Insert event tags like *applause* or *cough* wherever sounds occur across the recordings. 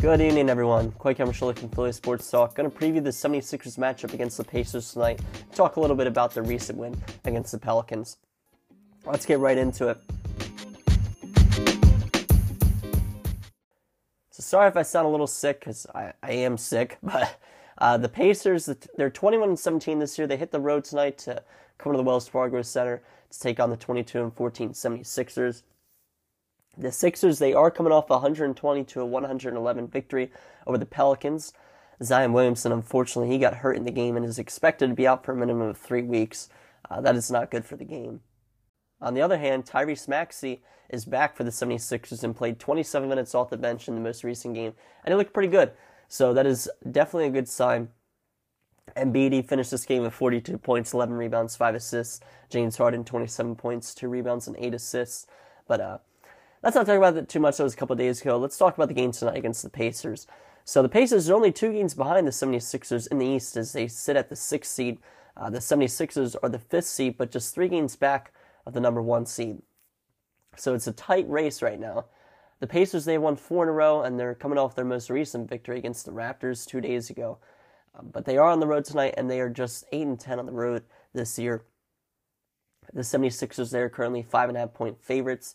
Good evening, everyone. Coy Camiscioli from Philly Sports Talk. Going to preview the 76ers matchup against the Pacers tonight. Talk a little bit about their recent win against the Pelicans. Let's get right into it. So sorry if I sound a little sick because I, I am sick, *laughs* but uh, the Pacers, they're 21 and 17 this year. They hit the road tonight to come to the Wells Fargo Center to take on the 22 and 14 76ers. The Sixers, they are coming off a 120 to a 111 victory over the Pelicans. Zion Williamson, unfortunately, he got hurt in the game and is expected to be out for a minimum of three weeks. Uh, that is not good for the game. On the other hand, Tyrese Maxey is back for the 76ers and played 27 minutes off the bench in the most recent game, and he looked pretty good. So that is definitely a good sign. Embiid finished this game with 42 points, 11 rebounds, 5 assists. James Harden, 27 points, 2 rebounds, and 8 assists. But uh, let's not talk about that too much. That was a couple days ago. Let's talk about the game tonight against the Pacers. So the Pacers are only two games behind the 76ers in the East as they sit at the sixth seed. Uh, the 76ers are the fifth seed, but just three games back of the number one seed. So it's a tight race right now. The Pacers, they won four in a row, and they're coming off their most recent victory against the Raptors two days ago. Um, but they are on the road tonight, and they are just 8 and 10 on the road this year. The 76ers, they're currently 5.5 point favorites.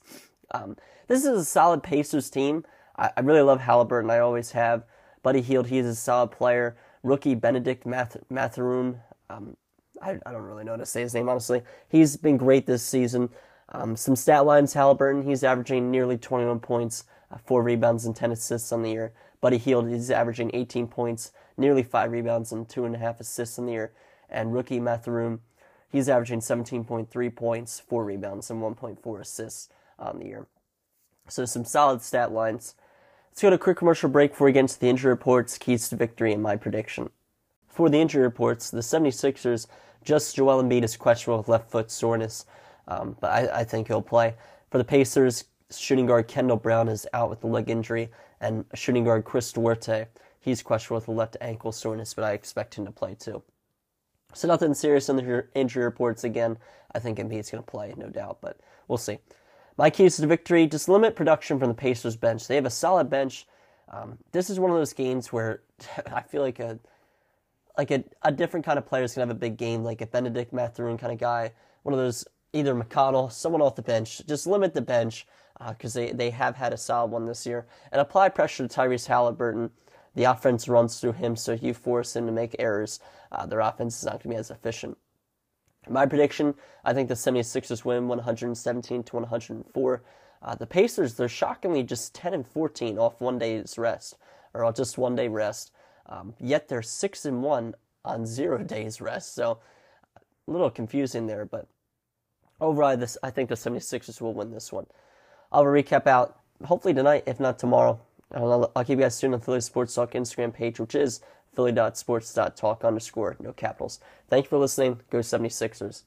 Um, this is a solid Pacers team. I, I, really love Halliburton. I always have. Buddy Hield, he is a solid player. Rookie Benedict Math- Mathurin. Um, I, I, don't really know how to say his name, honestly. He's been great this season. Um, some stat lines Halliburton, he's averaging nearly 21 points, uh, 4 rebounds, and 10 assists on the year. Buddy Hield, he's averaging 18 points, nearly 5 rebounds, and 2.5 assists on the year. And rookie Mathurin, he's averaging 17.3 points, 4 rebounds, and 1.4 assists on the year. So some solid stat lines. Let's go to a quick commercial break before we get into the injury reports, keys to victory, and my prediction. For the injury reports, the 76ers, just Joel Embiid is questionable with left foot soreness, um, but I, I, think he'll play. For the Pacers, shooting guard Kendall Brown is out with a leg injury, and shooting guard Chris Duarte, he's questionable with a left ankle soreness, but I expect him to play too. So nothing serious in the injury reports again. I think Embiid's going to play, no doubt, but we'll see. My keys to victory: just limit production from the Pacers bench. They have a solid bench. Um, this is one of those games where *laughs* I feel like a like a, a different kind of player is gonna have a big game, like a Benedict Mathurin kind of guy. One of those either McConnell, someone off the bench. Just limit the bench because uh, they they have had a solid one this year, and apply pressure to Tyrese Halliburton. The offense runs through him, so you force him to make errors. Uh, their offense is not going to be as efficient. My prediction, I think the 76ers win 117 to 104. Uh, the Pacers, they're shockingly just 10 and 14 off one day's rest, or just one day rest. Um, yet they're 6 and 1 on zero *laughs* days rest. So a little confusing there, but overall, this I think the 76ers will win this one. I'll recap out hopefully tonight, if not tomorrow. I'll, I'll keep you guys tuned on Philly Sports Talk Instagram page, which is philly.sports.talk underscore, no capitals. Thank you for listening. Go 76ers.